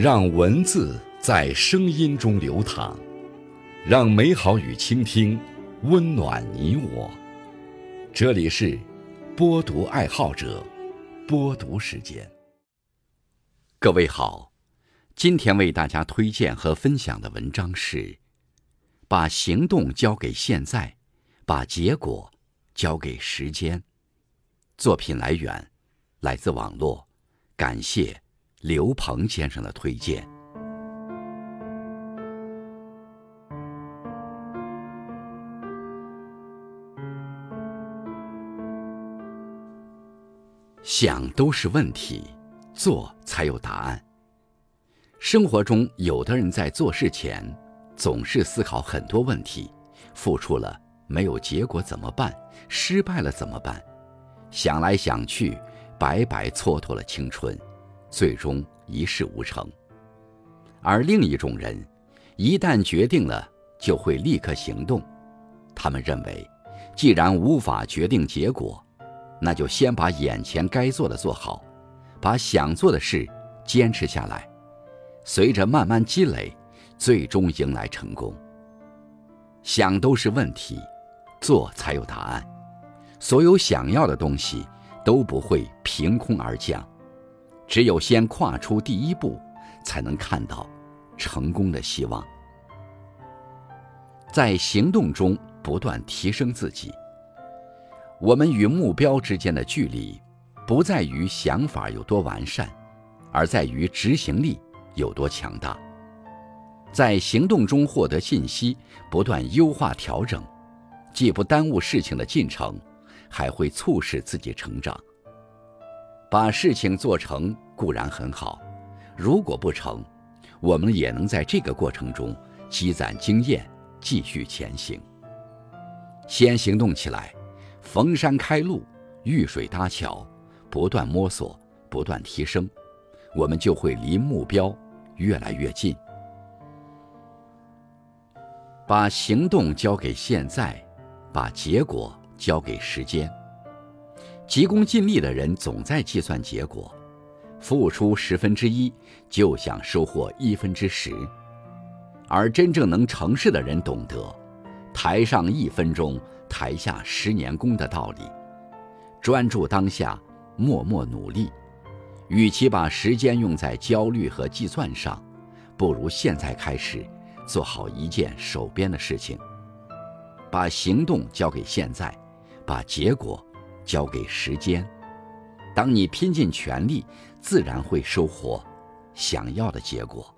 让文字在声音中流淌，让美好与倾听温暖你我。这里是播读爱好者播读时间。各位好，今天为大家推荐和分享的文章是：把行动交给现在，把结果交给时间。作品来源来自网络，感谢。刘鹏先生的推荐。想都是问题，做才有答案。生活中，有的人在做事前总是思考很多问题：付出了没有结果怎么办？失败了怎么办？想来想去，白白蹉跎了青春。最终一事无成，而另一种人，一旦决定了，就会立刻行动。他们认为，既然无法决定结果，那就先把眼前该做的做好，把想做的事坚持下来，随着慢慢积累，最终迎来成功。想都是问题，做才有答案。所有想要的东西都不会凭空而降。只有先跨出第一步，才能看到成功的希望。在行动中不断提升自己。我们与目标之间的距离，不在于想法有多完善，而在于执行力有多强大。在行动中获得信息，不断优化调整，既不耽误事情的进程，还会促使自己成长。把事情做成固然很好，如果不成，我们也能在这个过程中积攒经验，继续前行。先行动起来，逢山开路，遇水搭桥，不断摸索，不断提升，我们就会离目标越来越近。把行动交给现在，把结果交给时间。急功近利的人总在计算结果，付出十分之一就想收获一分之十，而真正能成事的人懂得“台上一分钟，台下十年功”的道理，专注当下，默默努力。与其把时间用在焦虑和计算上，不如现在开始做好一件手边的事情，把行动交给现在，把结果。交给时间，当你拼尽全力，自然会收获想要的结果。